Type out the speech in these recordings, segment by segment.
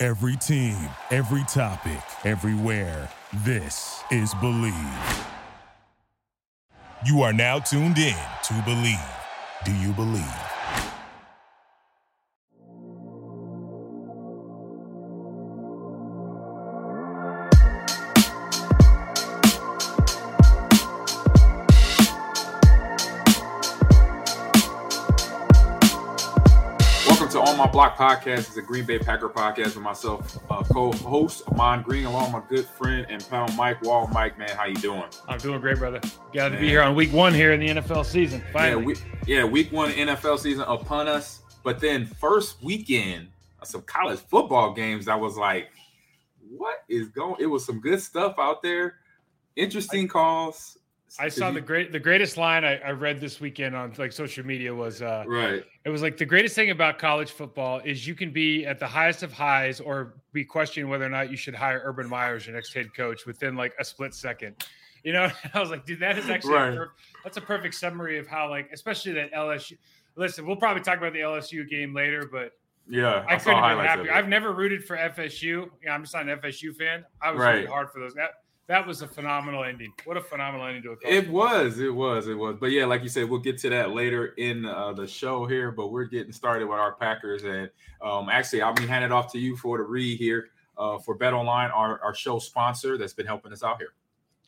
Every team, every topic, everywhere. This is Bleav. You are now tuned in to Bleav. Do you believe? Block podcast. is a Green Bay Packer podcast with myself, uh, co-host Ahman Green, along with my good friend and pal Mike Wahle. Mike, man, how you doing? I'm doing great, brother. Glad to be here on week one here in the NFL season. Finally. Yeah, we, yeah, week one NFL season upon us, but then first weekend some college football games. I was like, what is going? It was some good stuff out there. Interesting calls. I saw the great the greatest line I, I read this weekend on like social media was uh right. it was like the greatest thing about college football is you can be at the highest of highs or be questioning whether or not you should hire Urban Meyer as your next head coach within like a split second. You know, I was like, dude, that is actually Right. a perf- that's a perfect summary of how like especially that LSU. Listen, we'll probably talk about the LSU game later, but Yeah, I, saw couldn't have been happier. I've never rooted for FSU. Yeah, I'm just not an FSU fan. I was Right. rooting hard for those. That that was a phenomenal ending. What a phenomenal ending to a college It was, it was, it was. But yeah, like you said, we'll get to that later in uh, the show here. But we're getting started with our Packers, and um, actually, I'll be handing it off to you for the read here uh, for Bet Online, our, our show sponsor that's been helping us out here.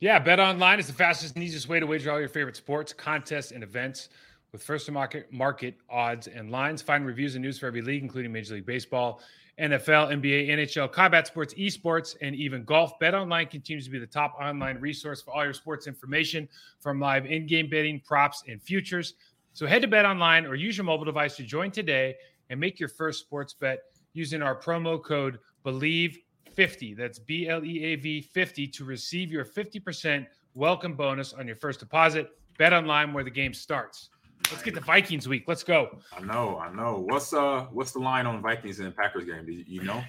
Yeah, Bet Online is the fastest and easiest way to wager all your favorite sports, contests, and events with first to market market odds and lines. Find reviews and news for every league, including Major League Baseball, NFL, NBA, NHL, combat sports, esports, and even golf. Bet Online continues to be the top online resource for all your sports information from live in-game betting, props, and futures. So head to Bet Online or use your mobile device to join today and make your first sports bet using our promo code BLEAV 50. That's B L E A V 50 to receive your 50% welcome bonus on your first deposit. Bet online where the game starts. Let's get the Vikings week. Let's go. I know, I know. What's uh, what's the line on Vikings and Packers game? Do you, you know?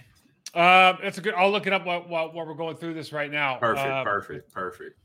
Uh, that's a good. I'll look it up while, while, while we're going through this right now. Perfect, Uh, perfect, perfect.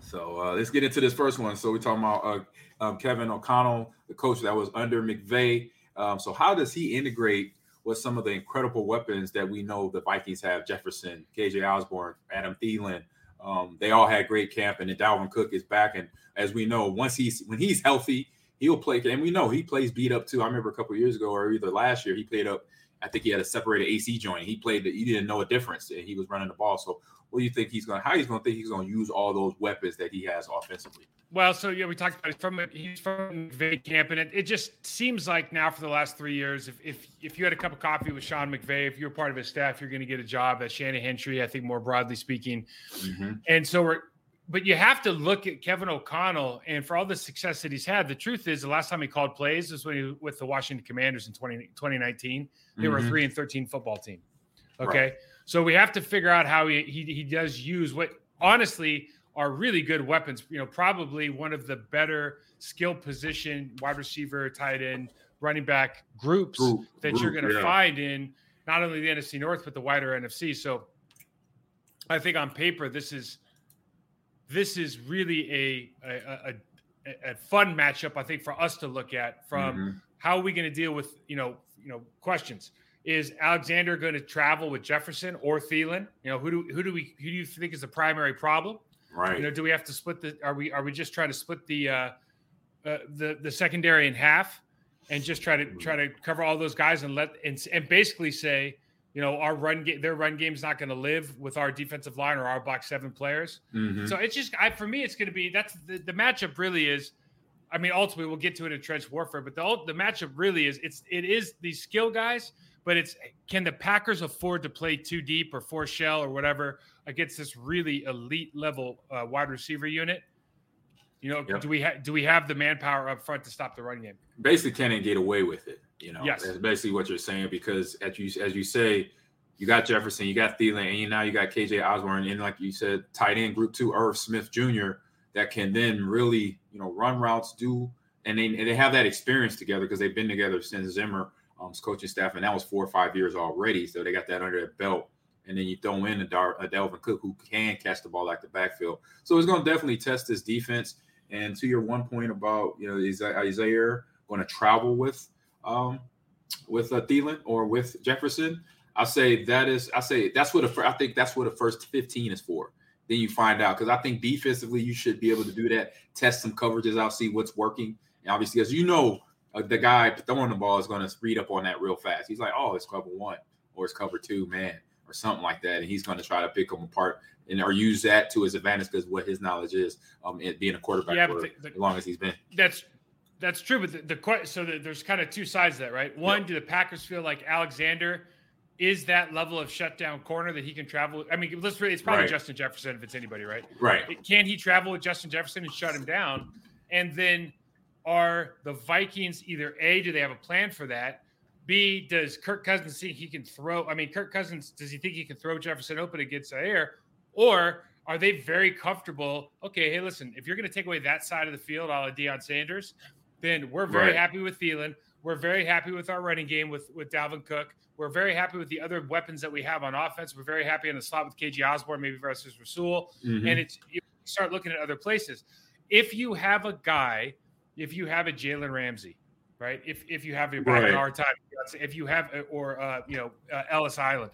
So uh, let's get into this first one. So we're talking about uh, um, Kevin O'Connell, the coach that was under McVay. Um, so how does he integrate with some of the incredible weapons that we know the Vikings have? Jefferson, KJ Osborn, Adam Thielen. Um, they all had great camp, and Dalvin Cook is back. And as we know, once he's when he's healthy, he'll play. And we know he plays beat up too. I remember a couple years ago, or either last year, he played up. I think he had a separated AC joint. He played. He didn't know a difference, and he was running the ball. So, what do you think he's going? to How he's going to think he's going to use all those weapons that he has offensively? Well, so yeah, we talked about it from he's from McVay camp, and it, it just seems like now for the last three years, if if if you had a cup of coffee with Sean McVay, if you're part of his staff, you're going to get a job at Shanahan Tree. I think more broadly speaking, and so we're. But you have to look at Kevin O'Connell, and for all the success that he's had, the truth is the last time he called plays was when he was with the Washington Commanders in 20, 2019. They were a Mhm. three and thirteen football team. Okay, Right. So we have to figure out how he, he he does use what honestly are really good weapons. You know, probably one of the better skill position wide receiver, tight end, running back groups Group- that you're going to yeah. find in not only the NFC North but the wider NFC. So, I think on paper this is this is really a a, a, a, fun matchup. I think for us to look at from Mhm. how are we going to deal with you know you know questions. Is Alexander going to travel with Jefferson or Thielen? You know, who do who do we who do you think is the primary problem? right. You know, do we have to split the? Are we are we just trying to split the uh, uh, the the secondary in half and just try to try to cover all those guys and let and, and basically say, you know, our run game, their run game is not going to live with our defensive line or our box seven players. Mhm. So it's just I, for me, it's going to be that's the, the matchup really is. I mean, ultimately, we'll get to it in trench warfare, but the the matchup really is it's it is these skill guys, but it's can the Packers afford to play too deep or four shell or whatever against this really elite level uh, wide receiver unit? You know, Yep. do we ha- do we have the manpower up front to stop the run game? basically can they get away with it? You know, Yes. that's basically what you're saying because as you as you say, you got Jefferson, you got Thielen, and you, now you got KJ Osborn, and like you said, tight end group two, Irv Smith Jr. that can then really, you know, run routes, do, and they, and they have that experience together because they've been together since Zimmer um, coaching staff, and that was four or five years already. So they got that under their belt. And then you throw in a, Dar- a Dalvin Cook who can catch the ball like the backfield. So it's going to definitely test this defense. And to your one point about you know is Isaiah going to travel with um, with uh, Thielen or with Jefferson? I say that is I say that's what a, I think that's what the first 15 is for. Then you find out because I think defensively you should be able to do that, test some coverages out, see what's working. And obviously, as you know, uh, the guy throwing the ball is going to read up on that real fast. He's like, oh, it's cover one or it's cover two, man, or something like that, and he's going to try to pick them apart and or use that to his advantage because what his knowledge is, um, being a quarterback yeah, for the, as long as he's been. That's that's true, but the, the so the, there's kind of two sides of that, right? One, do the Packers feel like Alexander is that level of shutdown corner that he can travel? I mean, let's really, it's probably right. Justin Jefferson if it's anybody, right? Right. Can he travel with Justin Jefferson and shut him down? And then are the Vikings either A, do they have a plan for that? B, does Kirk Cousins think he can throw? I mean, Kirk Cousins, does he think he can throw Jefferson open against the air? Or are they very comfortable? Okay, hey, listen, if you're going to take away that side of the field, all of Deion Sanders, then we're very right. happy with Thielen. We're very happy with our running game with, with Dalvin Cook. We're very happy with the other weapons that we have on offense. We're very happy in the slot with KJ Osborn, maybe versus Rasul. Mm-hmm. And it's you start looking at other places. If you have a guy – if you have a Jalen Ramsey, right? If if you have a right. hard time, if you have or uh, you know uh, Ellis Island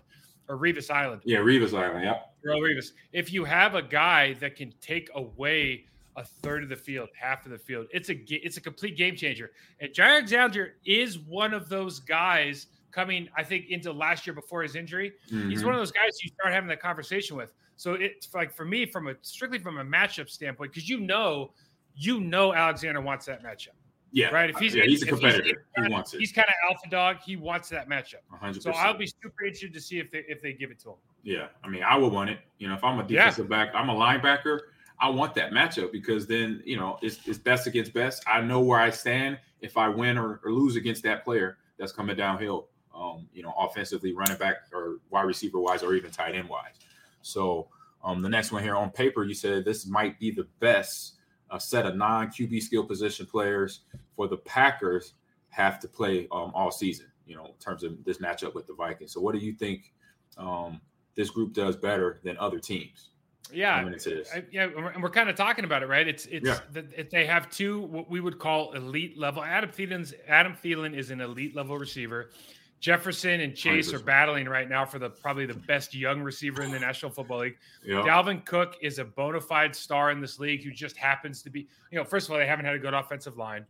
or Revis Island, yeah, Revis Island, yeah, Earl Revis. If you have a guy that can take away a third of the field, half of the field, it's a it's a complete game changer. And Jaire Alexander is one of those guys coming, I think, into last year before his injury. Mm-hmm. He's one of those guys you start having that conversation with. So it's like for me, from a strictly from a matchup standpoint, because you know you know Alexander wants that matchup. Yeah. Right. If he's yeah, he's a competitor. He's, he wants it. He's kind of alpha dog. He wants that matchup. 100%. So I'll be super interested to see if they if they give it to him. Yeah. I mean, I would want it. You know, if I'm a defensive yeah. back, I'm a linebacker. I want that matchup because then you know it's, it's best against best. I know where I stand if I win or, or lose against that player that's coming downhill. Um, you know, offensively, running back or wide receiver wise, or even tight end wise. So um, the next one here on paper, you said this might be the best a set of non QB skill position players for the Packers have to play um, all season. You know, in terms of this matchup with the Vikings. So, what do you think um, this group does better than other teams? Yeah, I, yeah, and we're kind of talking about it, right? It's it's yeah. the, they have two what we would call elite level. Adam Thielen's Adam Thielen is an elite level receiver. Jefferson and Chase 100%. are battling right now for the probably the best young receiver in the National Football League. Yep. Dalvin Cook is a bona fide star in this league who just happens to be, you know, first of all, they haven't had a good offensive line.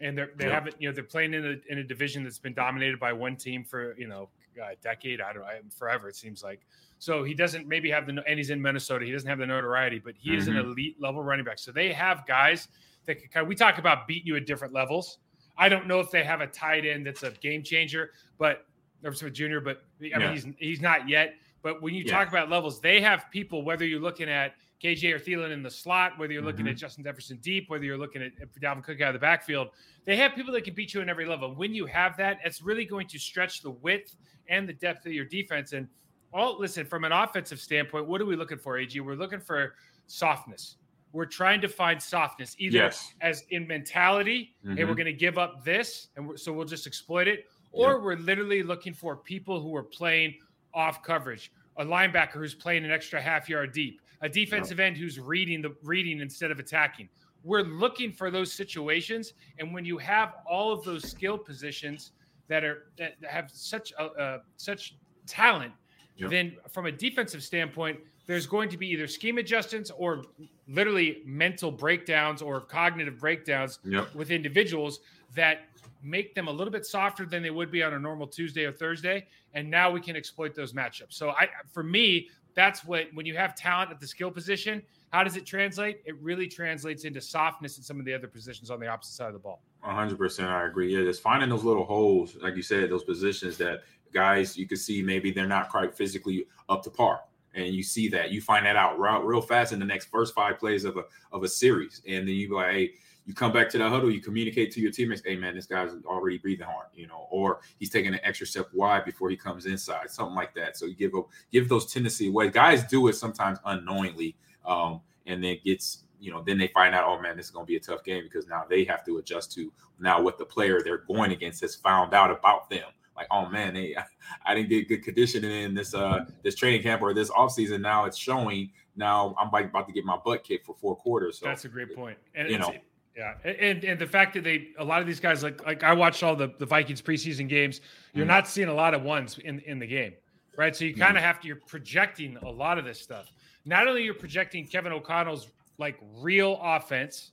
And they're, they yep. haven't, you know, they're playing in a, in a division that's been dominated by one team for, you know, a decade, I don't know, forever, it seems like. So he doesn't maybe have the, and he's in Minnesota. He doesn't have the notoriety, but he mm-hmm. is an mm-hmm. elite level running back. So they have guys that can kind of, we talk about beating you at different levels I don't know if they have a tight end that's a game changer, but or Smith Jr. But I mean, yeah. he's he's not yet. But when you yeah. talk about levels, they have people. Whether you're looking at KJ or Thielen in the slot, whether you're looking mm-hmm. at Justin Jefferson deep, whether you're looking at Dalvin Cook out of the backfield, they have people that can beat you in every level. When you have that, it's really going to stretch the width and the depth of your defense. And all listen from an offensive standpoint, what are we looking for, AG? We're looking for softness. We're trying to find softness, either yes. as in mentality, mm-hmm. hey, we're going to give up this, and so we'll just exploit it, or yep. we're literally looking for people who are playing off coverage, a linebacker who's playing an extra half yard deep, a defensive yep. end who's reading the reading instead of attacking. We're looking for those situations, and when you have all of those skill positions that are that have such a, uh, such talent, yep. then from a defensive standpoint, there's going to be either scheme adjustments or literally mental breakdowns or cognitive breakdowns yep. with individuals that make them a little bit softer than they would be on a normal Tuesday or Thursday. And now we can exploit those matchups. So I, for me, that's what when you have talent at the skill position, how does it translate? It really translates into softness in some of the other positions on the opposite side of the ball. 100%. I agree. Yeah, just finding those little holes, like you said, those positions that guys you can see maybe they're not quite physically up to par and you see that you find that out real, real fast in the next first five plays of a of a series, and then you be like, hey, you come back to the huddle, you communicate to your teammates, hey man, this guy's already breathing hard, you know, or he's taking an extra step wide before he comes inside, something like that. So you give up give those tendency away. Guys do it sometimes unknowingly, um, and then gets you know, then they find out, oh man, this is going to be a tough game because now they have to adjust to now what the player they're going against has found out about them. Like, oh man, they, I didn't get good conditioning in this uh this training camp or this offseason. Now it's showing. Now I'm like about to get my butt kicked for four quarters. So that's a great point. And you know, yeah, and and the fact that they a lot of these guys like like I watched all the the Vikings preseason games. You're mm-hmm. not seeing a lot of ones in in the game, right? So you kind of mm-hmm. have to. You're projecting a lot of this stuff. Not only you're projecting Kevin O'Connell's like real offense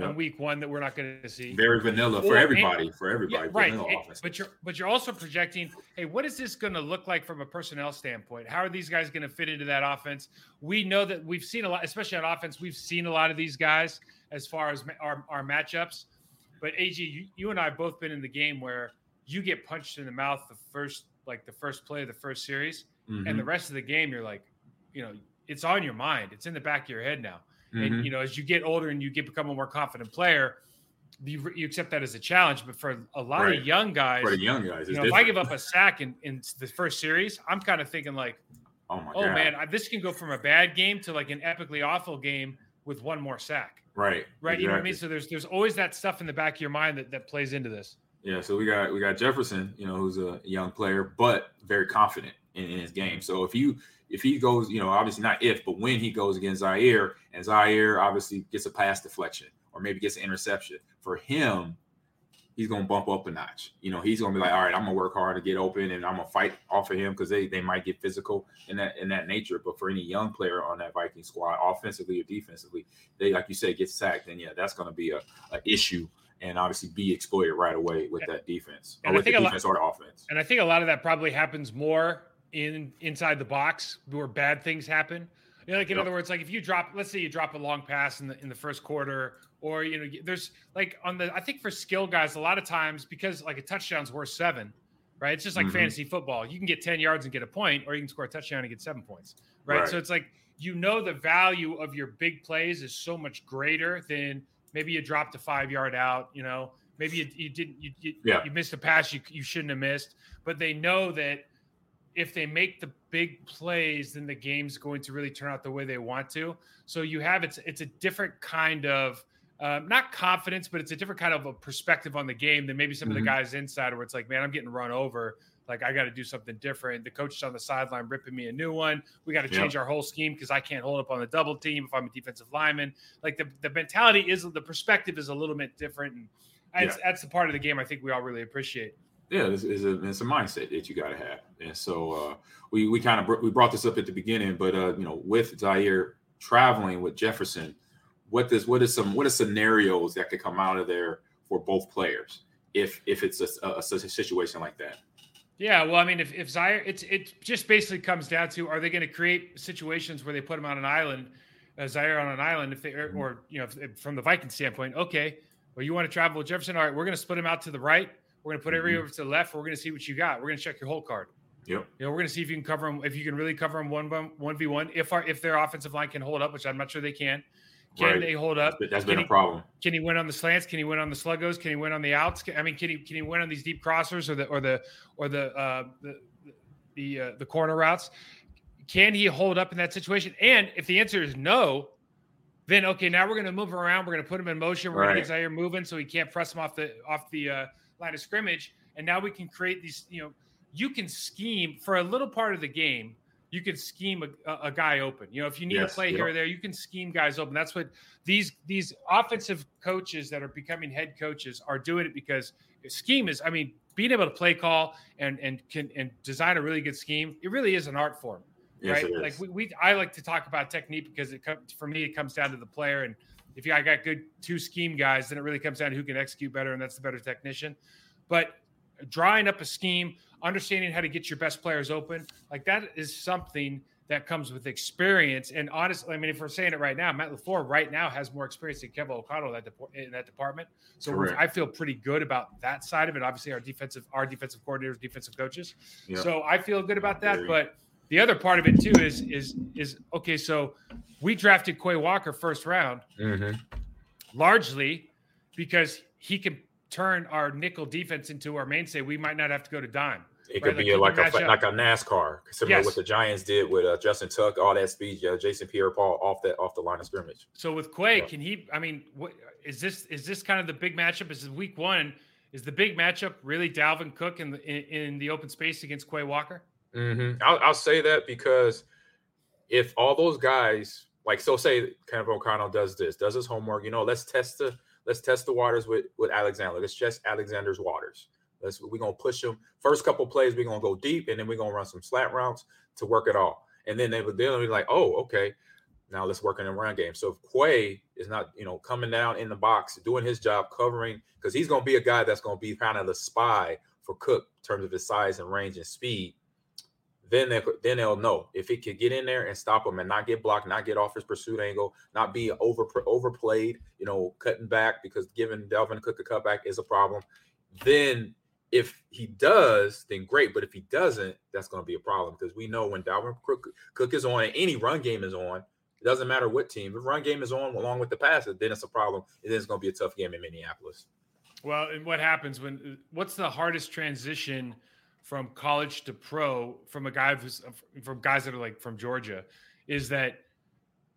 on week one that we're not going to see. Very vanilla for everybody. And, for everybody, yeah, right? It, but you're but you're also projecting. Hey, what is this going to look like from a personnel standpoint? How are these guys going to fit into that offense? We know that we've seen a lot, especially on offense. We've seen a lot of these guys as far as our our matchups. But AG, you, you and I have both been in the game where you get punched in the mouth the first like the first play of the first series, mm-hmm. and the rest of the game you're like, you know, it's on your mind. It's in the back of your head now. Mm-hmm. And you know, as you get older and you get become a more confident player, you, you accept that as a challenge. But for a lot right. of young guys, for the young guys, you know, if I give up a sack in, in the first series, I'm kind of thinking like, oh my, oh man, I, this can go from a bad game to like an epically awful game with one more sack. Right. Right. Exactly. You know what I mean? So there's there's always that stuff in the back of your mind that, that plays into this. Yeah. So we got we got Jefferson, you know, who's a young player, but very confident in, in his game. So if you if he goes, you know, obviously not if, but when he goes against Jaire, and Jaire obviously gets a pass deflection or maybe gets an interception, for him, he's gonna bump up a notch. You know, he's gonna be like, all right, I'm gonna work hard to get open and I'm gonna fight off of him because they they might get physical in that in that nature. But for any young player on that Viking squad, offensively or defensively, they like you said get sacked, then yeah, that's gonna be a, a issue and obviously be exploited right away with that defense and or with the defense lot, or the offense. And I think a lot of that probably happens more in inside the box where bad things happen. You know, like in yep. other words, like if you drop, let's say you drop a long pass in the in the first quarter, or you know, there's like on the I think for skill guys, a lot of times because like a touchdown's worth seven, right? It's just like mm-hmm. fantasy football. You can get ten yards and get a point, or you can score a touchdown and get seven points, right? right? So it's like you know the value of your big plays is so much greater than maybe you dropped a five yard out, you know, maybe you, you didn't you you, yeah. you missed a pass you you shouldn't have missed, but they know that if they make the big plays, then the game's going to really turn out the way they want to. So you have it's it's a different kind of um, not confidence, but it's a different kind of a perspective on the game than maybe some mm-hmm. of the mm-hmm. guys inside where it's like, man, I'm getting run over. Like I got to do something different. The coach is on the sideline ripping me a new one. We got to change our whole scheme because I can't hold up on the double team if I'm a defensive lineman. Like the, the mentality is the perspective is a little bit different, and yeah. that's the part of the game I think we all really appreciate yeah, it's, it's, a, it's a mindset that you got to have. And so uh, we we kind of br- we brought this up at the beginning, but uh, you know, with Jaire traveling with Jefferson, what does what is some what are scenarios that could come out of there for both players if if it's a, a, a situation like that? Yeah, well, I mean, if, if Jaire, it's it just basically comes down to are they going to create situations where they put him on an island, uh, Jaire on an island, if they or, or you know if, from the Viking standpoint, okay, well you want to travel with Jefferson, all right, we're going to split him out to the right we're going to put every mm-hmm. over to the left. We're going to see what you got. We're going to check your whole card. Yep. You know, we're going to see if you can cover them. If you can really cover them one one v one. If our if their offensive line can hold up, which I'm not sure they can. Can right. they hold up? That's been a problem. Can he win on the slants? Can he win on the sluggos? Can he win on the outs? I mean, can he can he win on these deep crossers or the or the or the uh, the the, uh, the corner routes? Can he hold up in that situation? And if the answer is no, then okay, now we're going to move around. We're going to put him in motion. We're right. going to get Jaire moving so he can't press him off the off the uh, line of scrimmage and now we can create these you know you can scheme for a little part of the game you can scheme a, a guy open. You know if you need yes, a play here or there you can scheme guys open. That's what these these offensive coaches that are becoming head coaches are doing it because scheme is i mean being able to play call and and can and design a really good scheme it really is an art form yes, right? like we, we i like to talk about technique because it comes for me it comes down to the player and if you got good two scheme guys then it really comes down to who can execute better and that's the better technician but drawing up a scheme, understanding how to get your best players open, like that is something that comes with experience. And honestly, I mean, if we're saying it right now, Matt LaFleur right now has more experience than Kevin O'Connell in that, de- in that department. So I feel pretty good about that side of it. Obviously, our defensive, our defensive coordinators, defensive coaches. Yep. So I feel good about that. But the other part of it too is is is okay. So we drafted Quay Walker first round, mm-hmm. largely because he can turn our nickel defense into our mainstay. We might not have to go to dime. It could right? be like, like a like a NASCAR, similar yes. what the Giants did with uh, Justin Tuck, all that speed, yeah, Jason Pierre-Paul off that off the line of scrimmage. So with Quay, yeah. can he? I mean, what is this? Is this kind of the big matchup? This is week one. Is the big matchup really Dalvin Cook in the in, in the open space against Quay Walker? Mm-hmm. I'll, I'll say that because if all those guys, like, so say Kevin O'Connell does this, does his homework, you know, let's test the let's test the waters with with Alexander. Let's test Alexander's waters. Let's we're gonna push him First couple plays, we're gonna go deep, and then we're gonna run some slat routes to work it all. And then they would then be like, oh, okay, now let's work in the run game. So if Quay is not, you know, coming down in the box, doing his job, covering, because he's gonna be a guy that's gonna be kind of the spy for Cook in terms of his size and range and speed. Then they then they'll know if he can get in there and stop him and not get blocked, not get off his pursuit angle, not be over overplayed, you know, cutting back because giving Dalvin Cook a cutback is a problem. Then if he does, then great. But if he doesn't, that's going to be a problem because we know when Dalvin Cook, Cook is on any run game is on, it doesn't matter what team. If run game is on along with the passer, then it's a problem. And then it's going to be a tough game in Minneapolis. Well, and what happens when? What's the hardest transition from college to pro from a guy who's uh, from guys that are like from Georgia? Is that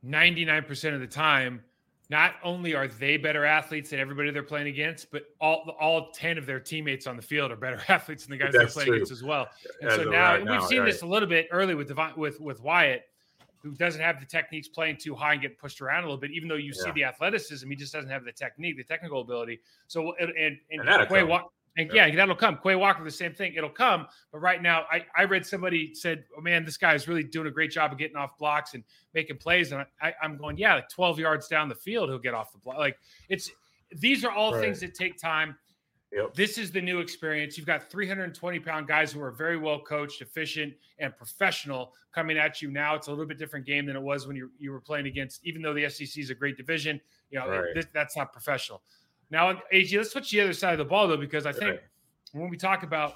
ninety nine percent of the time not only are they better athletes than everybody they're playing against, but all all ten of their teammates on the field are better athletes than the guys That's they're playing true. against as well. And as so now right we've seen right. this a little bit early with Devon, with with Wyatt, who doesn't have the techniques playing too high and get pushed around a little bit. Even though you yeah. see the athleticism, he just doesn't have the technique, the technical ability. So and and, and, and Quay, and yeah. yeah, that'll come. Quay Walker, the same thing. It'll come. But right now, I, I read somebody said, oh man, this guy is really doing a great job of getting off blocks and making plays. And I, am going, yeah, like 12 yards down the field, he'll get off the block. Like it's these are all right. things that take time. Yep. This is the new experience. You've got 320 pound guys who are very well coached, efficient, and professional coming at you now. It's a little bit different game than it was when you, you were playing against, even though the SEC is a great division, you know, right. it, that's not professional. Now, AG, let's switch the other side of the ball though, because I think right. when we talk about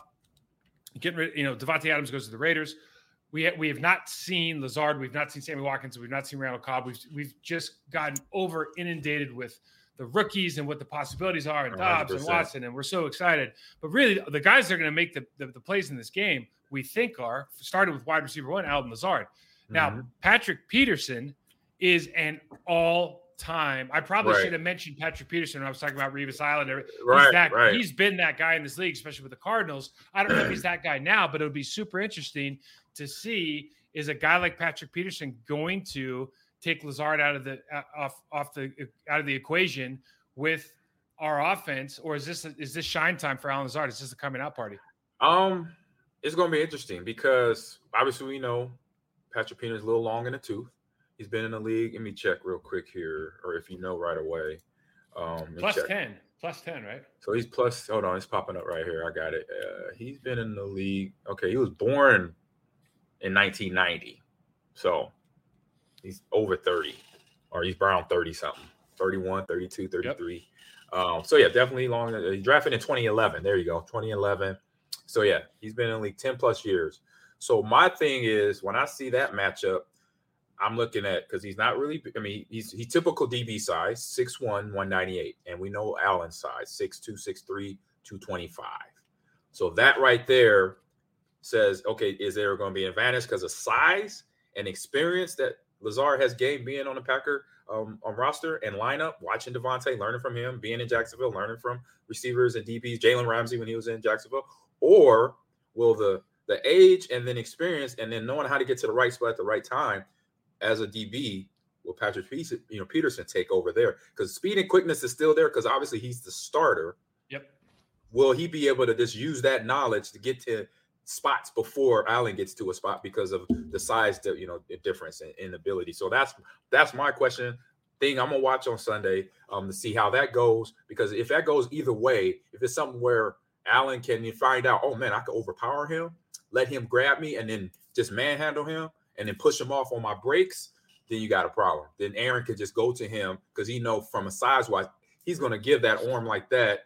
getting rid, you know, Davante Adams goes to the Raiders. We ha- we have not seen Lazard, we've not seen Sammy Watkins, we've not seen Randall Cobb. We've we've just gotten over inundated with the rookies and what the possibilities are, and 100%. Dobbs and Watson, and we're so excited. But really, the guys that are going to make the, the, the plays in this game, we think are started with wide receiver one, Allen Lazard. Now, mm-hmm. Patrick Peterson is an all time. I probably right. should have mentioned Patrick Peterson when I was talking about Revis Island. He's right, that, right. He's been that guy in this league, especially with the Cardinals. I don't know if he's that guy now, but it would be super interesting to see is a guy like Patrick Peterson going to take Lazard out of the uh, off off the out of the equation with our offense, or is this is this shine time for Allen Lazard? Is this a coming out party? Um, it's going to be interesting because obviously we know Patrick Peterson's a little long in the tooth. He's been in the league. Let me check real quick here, or if you know right away. Um, plus check. ten, plus ten, right? So he's plus. Hold on, it's popping up right here. I got it. Uh, he's been in the league. Okay, he was born in 1990, so he's over 30, or he's around 30 something, 31, 32, 33. Yep. Um, so yeah, definitely long. Uh, he drafted in 2011. There you go, 2011. So yeah, he's been in the league 10 plus years. So my thing is when I see that matchup, I'm looking at because he's not really. I mean, he's he's typical DB size, 6'1", 198, and we know Allen's size, 6'2", 6'3", 225. So that right there says, okay, is there going to be an advantage because of size and experience that Lazard has gained being on the Packer um, on roster and lineup, watching Davante, learning from him, being in Jacksonville, learning from receivers and DBs, Jalen Ramsey when he was in Jacksonville, or will the the age and then experience and then knowing how to get to the right spot at the right time as a DB will Patrick Peterson, you know, Peterson take over there? Because speed and quickness is still there because obviously he's the starter. Yep. Will he be able to just use that knowledge to get to spots before Allen gets to a spot because of the size, that you know, the difference in, in ability? So that's that's my question. Thing I'm gonna watch on Sunday um, to see how that goes because if that goes either way, if it's something where Allen can find out, oh man, I can overpower him, let him grab me, and then just manhandle him, and then push him off on my breaks, then you got a problem. Then Aaron could just go to him because he know from a size wise, he's going to give that arm like that,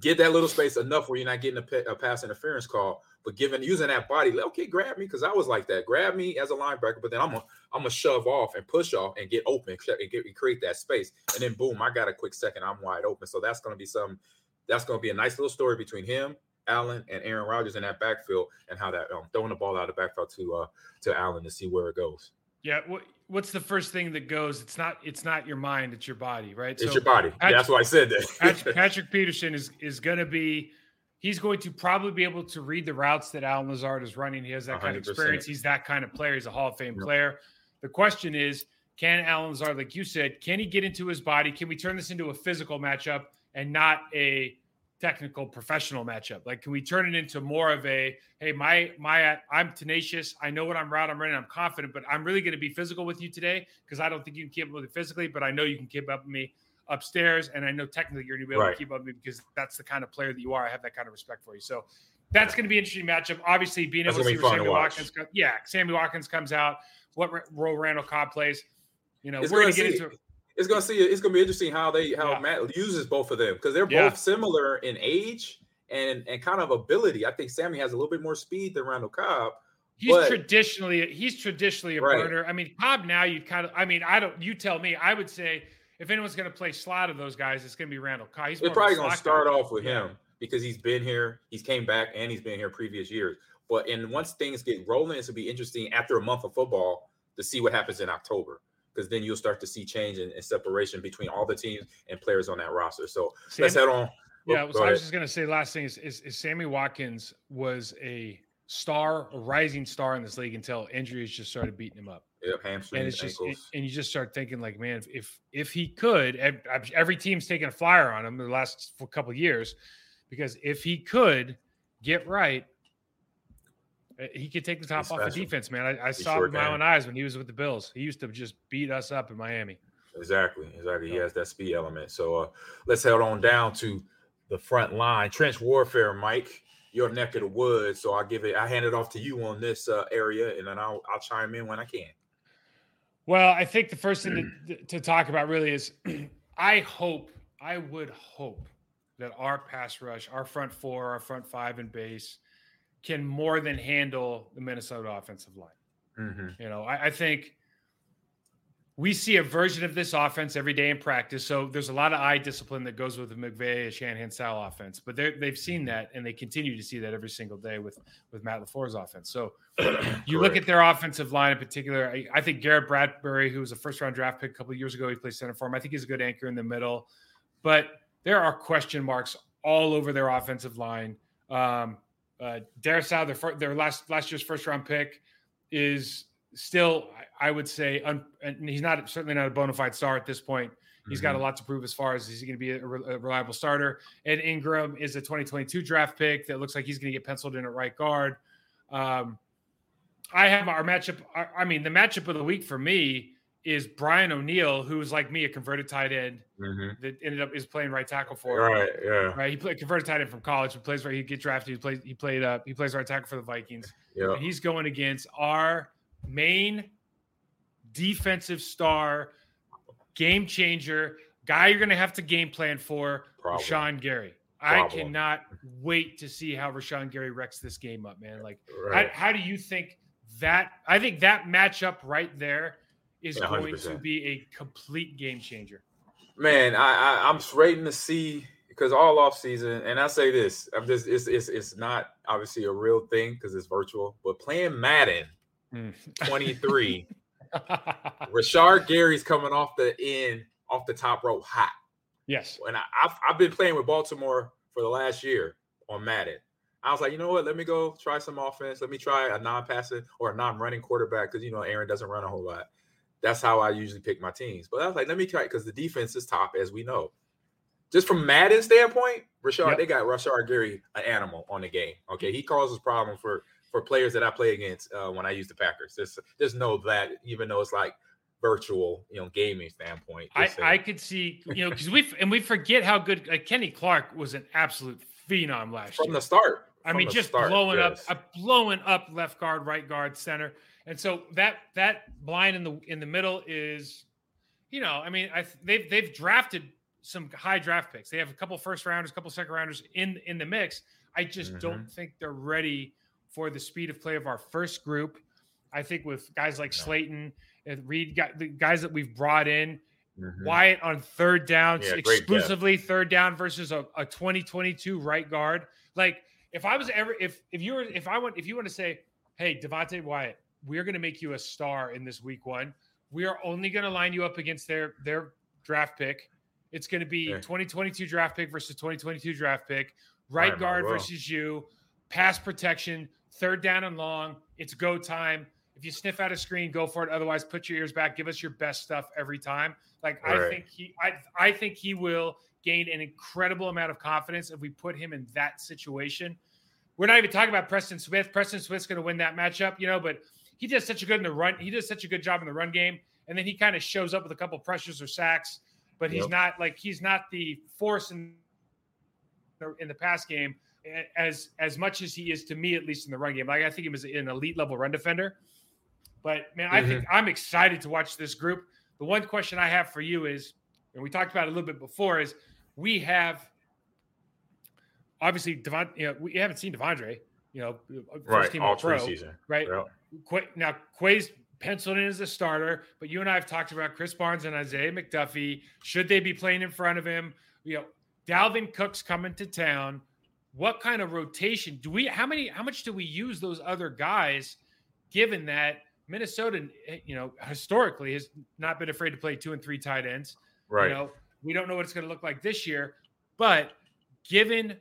get that little space enough where you're not getting a, a pass interference call. but giving using that body, like, okay, grab me because I was like that. Grab me as a linebacker, but then I'm gonna I'm gonna shove off and push off and get open and get create that space, and then boom, I got a quick second, I'm wide open. So that's gonna be some. That's gonna be a nice little story between him, Allen, and Aaron Rodgers in that backfield, and how that um, throwing the ball out of the backfield to uh to Allen to see where it goes. Yeah, what, what's the first thing that goes? It's not it's not your mind, it's your body, right? It's so your body. Patrick, yeah, that's why I said that. Patrick, Patrick Peterson is is going to be he's going to probably be able to read the routes that Allen Lazard is running. He has that 100%. kind of experience. He's that kind of player. He's a Hall of Fame yep. player. The question is, can Allen Lazard, like you said, can he get into his body? Can we turn this into a physical matchup and not a technical professional matchup? Like, can we turn it into more of a, hey, my my I'm tenacious. I know what I'm route I'm running. I'm confident, but I'm really going to be physical with you today because I don't think you can keep up with me physically, but I know you can keep up with me upstairs, and I know technically you're going to be able right. to keep up with me because that's the kind of player that you are. I have that kind of respect for you. So that's going to be an interesting matchup. Obviously, being able to see Sammy Watkins, yeah, Sammy Watkins comes out, what role Randall Cobb plays. You know, it's we're going to get into it's going to see. It's to be interesting how they how yeah. Matt uses both of them because they're both similar in age and and kind of ability. I think Sammy has a little bit more speed than Randall Cobb. He's but, traditionally he's traditionally a right. burner. I mean, Cobb now you kind of. I mean, I don't. You tell me. I would say if anyone's going to play slot of those guys, it's going to be Randall Cobb. He's They're probably going to start guy. off with yeah. him because he's been here. He's came back and he's been here previous years. But and once things get rolling, it's going to be interesting after a month of football to see what happens in October because then you'll start to see change and, and, separation between all the teams and players on that roster. So Sammy, let's head on. Oh, yeah, oh, so I was just gonna say last thing is, is, is Sammy Watkins was a star, a rising star in this league until injuries just started beating him up. Yep, hamstrings, and it's just and you just start thinking like, man, if if he could, every team's taking a flyer on him the last couple years, because if he could get right, he could take the top off the defense, man. I, I saw sure with my own eyes when he was with the Bills. He used to just beat us up in Miami. Exactly, exactly. He has that speed element. So uh, let's head on down to the front line, trench warfare, Mike. Your neck of the woods. So I'll give it. I hand it off to you on this uh, area, and then I'll I'll chime in when I can. Well, I think the first thing to, to talk about really is, I hope, I would hope that our pass rush, our front four, our front five and base can more than handle the Minnesota offensive line. Mm-hmm. You know, I, I, think we see a version of this offense every day in practice. So there's a lot of eye discipline that goes with the McVay Shanahan style offense, but they've seen mm-hmm. that and they continue to see that every single day with with Matt LaFleur's offense. So you look at their offensive line in particular. I, I, think Garrett Bradbury, who was a first round draft pick a couple years ago, he plays center for him. I think he's a good anchor in the middle, but there are question marks all over their offensive line. Um, uh, Darrisaw, their their last last year's first round pick, is still, I would say, un, and he's not certainly not a bona fide star at this point. He's mm-hmm. got a mm-hmm. lot to prove as far as is he going to be a, a, reliable starter. And Ingram is a 2022 draft pick that looks like he's going to get penciled in at right guard. Um, I have our matchup. I mean, the matchup of the week for me is Brian O'Neill, who's like me, a converted tight end mm-hmm. that ended up is playing right tackle for. Right, yeah, right. He played converted tight end from college. He plays right. He get drafted. He plays. He played. Uh, he plays right tackle for the Vikings. Yeah, and he's going against our main defensive star, game changer, guy you're going to have to game plan for, Problem. Rashan Gary. Problem. I cannot wait to see how Rashan Gary wrecks this game up, man. Like, right. how, how do you think that? I think that matchup right there is 100%. going to be a complete game changer. Man, I, I am waiting to see because all off season, and I say this, I'm just it's it's it's not obviously a real thing because it's virtual, but playing Madden mm. 23, Rashan Gary's coming off the end, off the top rope hot. Yes, and I, I've I've been playing with Baltimore for the last year on Madden. I was like, you know what? Let me go try some offense. Let me try a non-passing or a non-running quarterback because you know Aaron doesn't run a whole lot. That's how I usually pick my teams. But I was like, let me try because the defense is top, as we know. Just from Madden standpoint, Rashard, yep. they got Rashan Gary, an animal on the game. Okay, he causes problem for for players that I play against uh, when I use the Packers. Just there's no that, even though it's like virtual, you know, gaming standpoint. I, I could see, you know, because we and we forget how good like Kenny Clark was an absolute phenom last from year. From the start. I mean, just start, blowing yes. up, uh, blowing up left guard, right guard, center. And so that that blind in the in the middle is, you know, I mean, I they've they've drafted some high draft picks. They have a couple first rounders, a couple second rounders in in the mix. I just mm-hmm. don't think they're ready for the speed of play of our first group. I think with guys like Slayton Reed, the guys that we've brought in, mm-hmm. Wyatt on third down, yeah, exclusively third down versus a, a 2022 right guard. Like if I was ever if if you were if I want if you want to say, hey, Devonte Wyatt, we're going to make you a star in this week one. We are only going to line you up against their their draft pick. It's going to be 2022 draft pick versus 2022 draft pick, right, right guard versus you, pass protection, third down and long. It's go time. If you sniff out a screen, go for it. Otherwise, put your ears back. Give us your best stuff every time. Like right. I think he, I, I think he will gain an incredible amount of confidence if we put him in that situation. We're not even talking about Preston Smith. Preston Smith's going to win that matchup, you know, but he does such a good in the run. He does such a good job in the run game, and then he kind of shows up with a couple pressures or sacks, but he's yep. not like he's not the force in the, in the pass game as as much as he is to me, at least in the run game. Like I think he was an elite level run defender. But man, I mm-hmm. think I'm excited to watch this group. The one question I have for you is, and we talked about it a little bit before, is we have obviously Devon. You know, we haven't seen De'Vondre. You know, uh, uh, first right, team all pro, season, right? Qu- now Quay's penciled in as a starter, but you and I have talked about Krys Barnes and Isaiah McDuffie. Should they be playing in front of him? You know, Dalvin Cook's coming to town. What kind of rotation do we? How many? How much do we use those other guys? Given that Minnesota, eh, you know, historically has not been afraid to play two and three tight ends. Right. You know, we don't know what it's going to look like this year, but given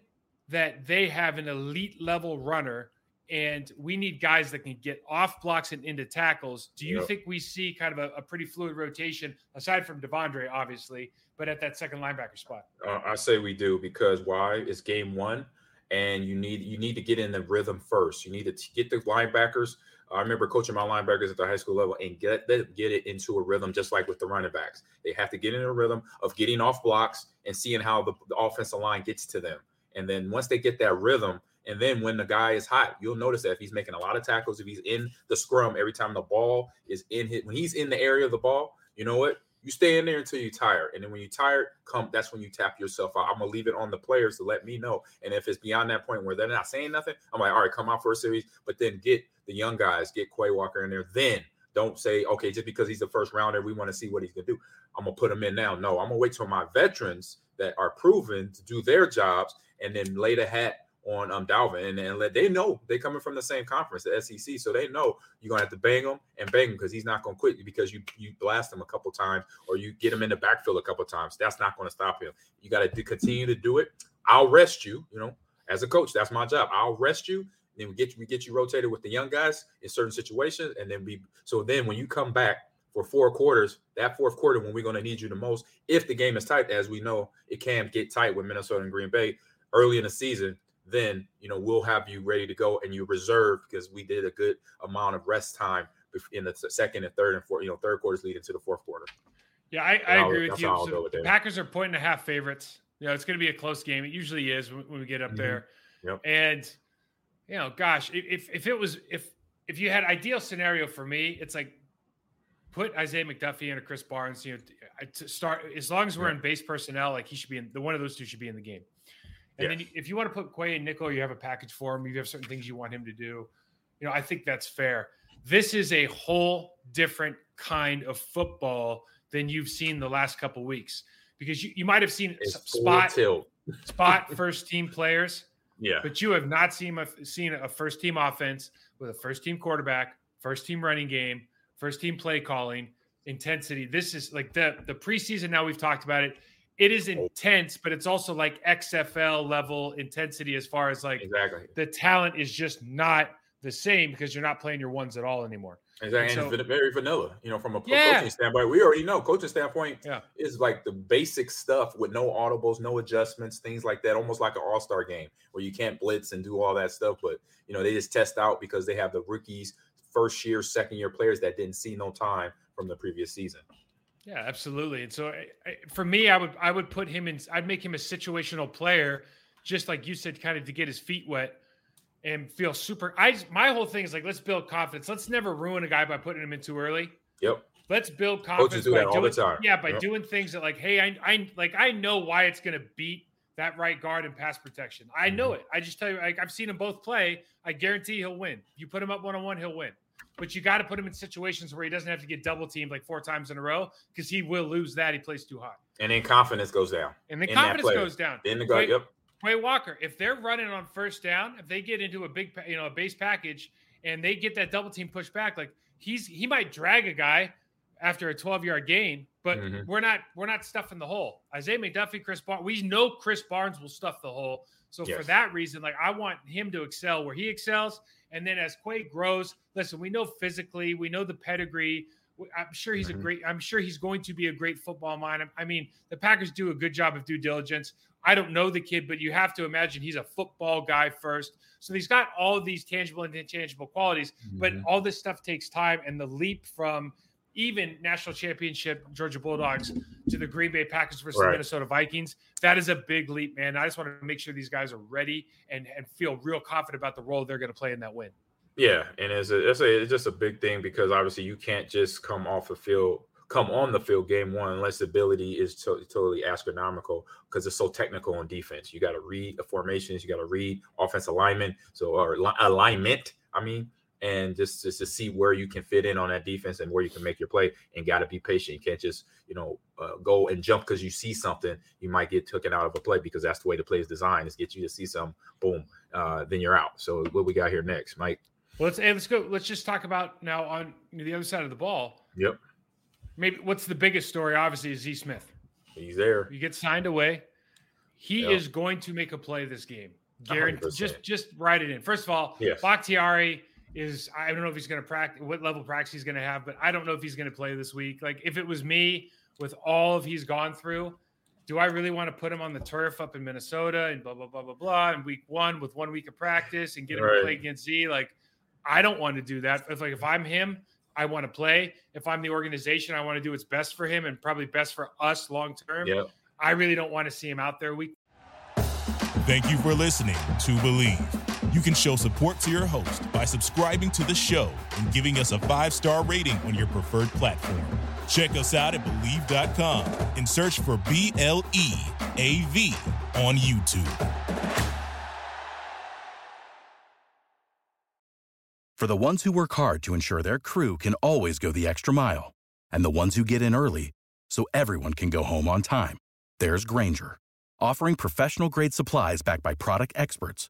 that they have an elite level runner and we need guys that can get off blocks and into tackles. Do you yep. think we see kind of a, a, pretty fluid rotation aside from De'Vondre, obviously, but at that second linebacker spot? Uh, I say we do because why? It's game one, and you need you need to get in the rhythm first. You need to t- get the linebackers. I remember coaching my linebackers at the high school level and get them get it into a rhythm, just like with the running backs. They have to get in a rhythm of getting off blocks and seeing how the, the offensive line gets to them. And then once they get that rhythm, and then when the guy is hot, you'll notice that if he's making a lot of tackles, if he's in the scrum every time the ball is in hit, when he's in the area of the ball, you know what? You stay in there until you tire. And then when you tired, come that's when you tap yourself out. I'm gonna leave it on the players to let me know. And if it's beyond that point where they're not saying nothing, I'm like, all right, come out for a series, but then get the young guys, get Quay Walker in there. Then don't say, okay, just because he's the first rounder, we want to see what he's gonna do. I'm gonna put him in now. No, I'm gonna wait till my veterans that are proven to do their jobs and then lay the hat on um Dalvin and, and let they know they coming from the same conference, the SEC, so they know you're gonna have to bang him and bang him because he's not gonna quit because you you blast him a couple times or you get him in the backfield a couple times. That's not gonna stop him. You got to continue to do it. I'll rest you. You know, as a coach, that's my job. I'll rest you. Then we get you, we get you rotated with the young guys in certain situations, and then we so then when you come back for four quarters, that fourth quarter when we're going to need you the most, if the game is tight, as we know it can get tight with Minnesota and Green Bay early in the season, then you know we'll have you ready to go and you reserve because we did a good amount of rest time in the second and third and fourth, you know, third quarters leading to the fourth quarter. Yeah, I, I agree with you. So with Packers are point and a half favorites. You know, it's going to be a close game. It usually is when, we get up mm-hmm. there. Yep. And you know, gosh, if if it was if if you had ideal scenario for me, it's like put Isaiah McDuffie and a Krys Barnes. You know, to start as long as we're in base personnel, like he should be in the one of those two should be in the game. And yes. then if you want to put Quay and nickel, you have a package for him. You have certain things you want him to do. You know, I think that's fair. This is a whole different kind of football than you've seen the last couple weeks because you, you might have seen spot spot first team players. Yeah. But you have not seen a seen a first team offense with a first team quarterback, first team running game, first team play calling, intensity. This is like the the preseason now we've talked about it it is intense, but it's also like XFL level intensity as far as like exactly the talent is just not the same because you're not playing your ones at all anymore. Exactly, and, so, very vanilla. You know, from a yeah. coaching standpoint, we already know coaching standpoint yeah. is like the basic stuff with no audibles, no adjustments, things like that. Almost like an all star game where you can't blitz and do all that stuff, but you know they just test out because they have the rookies, first year, second year players that didn't see no time from the previous season. Yeah, absolutely. And so I, for me, I would I would put him in. I'd make him a situational player, just like you said, kind of to get his feet wet and feel super. I my whole thing is like let's build confidence. Let's never ruin a guy by putting him in too early. Yep. Let's build confidence. Coaches do that all doing, the time. Yeah, by yep. doing things that like, hey, I I like I know why it's going to beat that right guard and pass protection. I know Mm-hmm. it. I just tell you, like, I've seen him both play. I guarantee he'll win. You put him up one on one, he'll win. But you got to put him in situations where he doesn't have to get double teamed like four times in a row because he will lose that. He plays too hot. And then confidence goes down. And the In confidence goes down. In the guy, Wait, yep. Quay Walker, if they're running on first down, if they get into a big, you know, a base package, and they get that double team pushed back, like he's he might drag a guy after a 12 yard gain, but Mhm. we're not we're not stuffing the hole. Isaiah McDuffie, Krys Barnes, we know Krys Barnes will stuff the hole. So for that reason, like I want him to excel where he excels, and then as Quay grows, listen, we know physically, we know the pedigree. I'm sure he's Mhm. a great. I'm sure he's going to be a great football mind. I mean, the Packers do a good job of due diligence. I don't know the kid, but you have to imagine he's a football guy first. So he's got all of these tangible and intangible qualities, but Mhm. all this stuff takes time. And the leap from even national championship Georgia Bulldogs to the Green Bay Packers versus the Minnesota Vikings, that is a big leap, man. I just want to make sure these guys are ready and, and feel real confident about the role they're going to play in that win. Yeah, and it's a, it's a it's just a big thing because obviously you can't just come off the field, come on the field game one unless the ability is to, totally astronomical because it's so technical on defense. You got to read the formations, you got to read offense alignment, so or li- alignment. I mean, and just just to see where you can fit in on that defense and where you can make your play, and got to be patient. You can't just you know uh, go and jump because you see something. You might get taken out of a play because that's the way the play is designed. Is get you to see some, boom, uh, then you're out. So what we got here next, Mike? Well, let's hey, let's go. Let's just talk about now on the other side of the ball. Yep. Maybe what's the biggest story? Obviously, is Z Smith. He's there. You get signed away. He Yep. is going to make a play this game. Guaranteed. Just just write it in. First of all, Yes. Bakhtiari is I don't know if he's going to practice what level of practice he's going to have, but I don't know if he's going to play this week. Like if it was me with all of he's gone through, do I really want to put him on the turf up in Minnesota and blah blah blah blah blah in week one with one week of practice and get him Right. to play against Z? Like I don't want to do that. If like if I'm him, I want to play. If I'm the organization, I want to do what's best for him and probably best for us long term. Yep. I really don't want to see him out there week. Thank you for listening to Bleav. You can show support to your host by subscribing to the show and giving us a five star rating on your preferred platform. Check us out at Bleav.com and search for B L E A V on YouTube. For the ones who work hard to ensure their crew can always go the extra mile, and the ones who get in early so everyone can go home on time, there's Grainger, offering professional grade supplies backed by product experts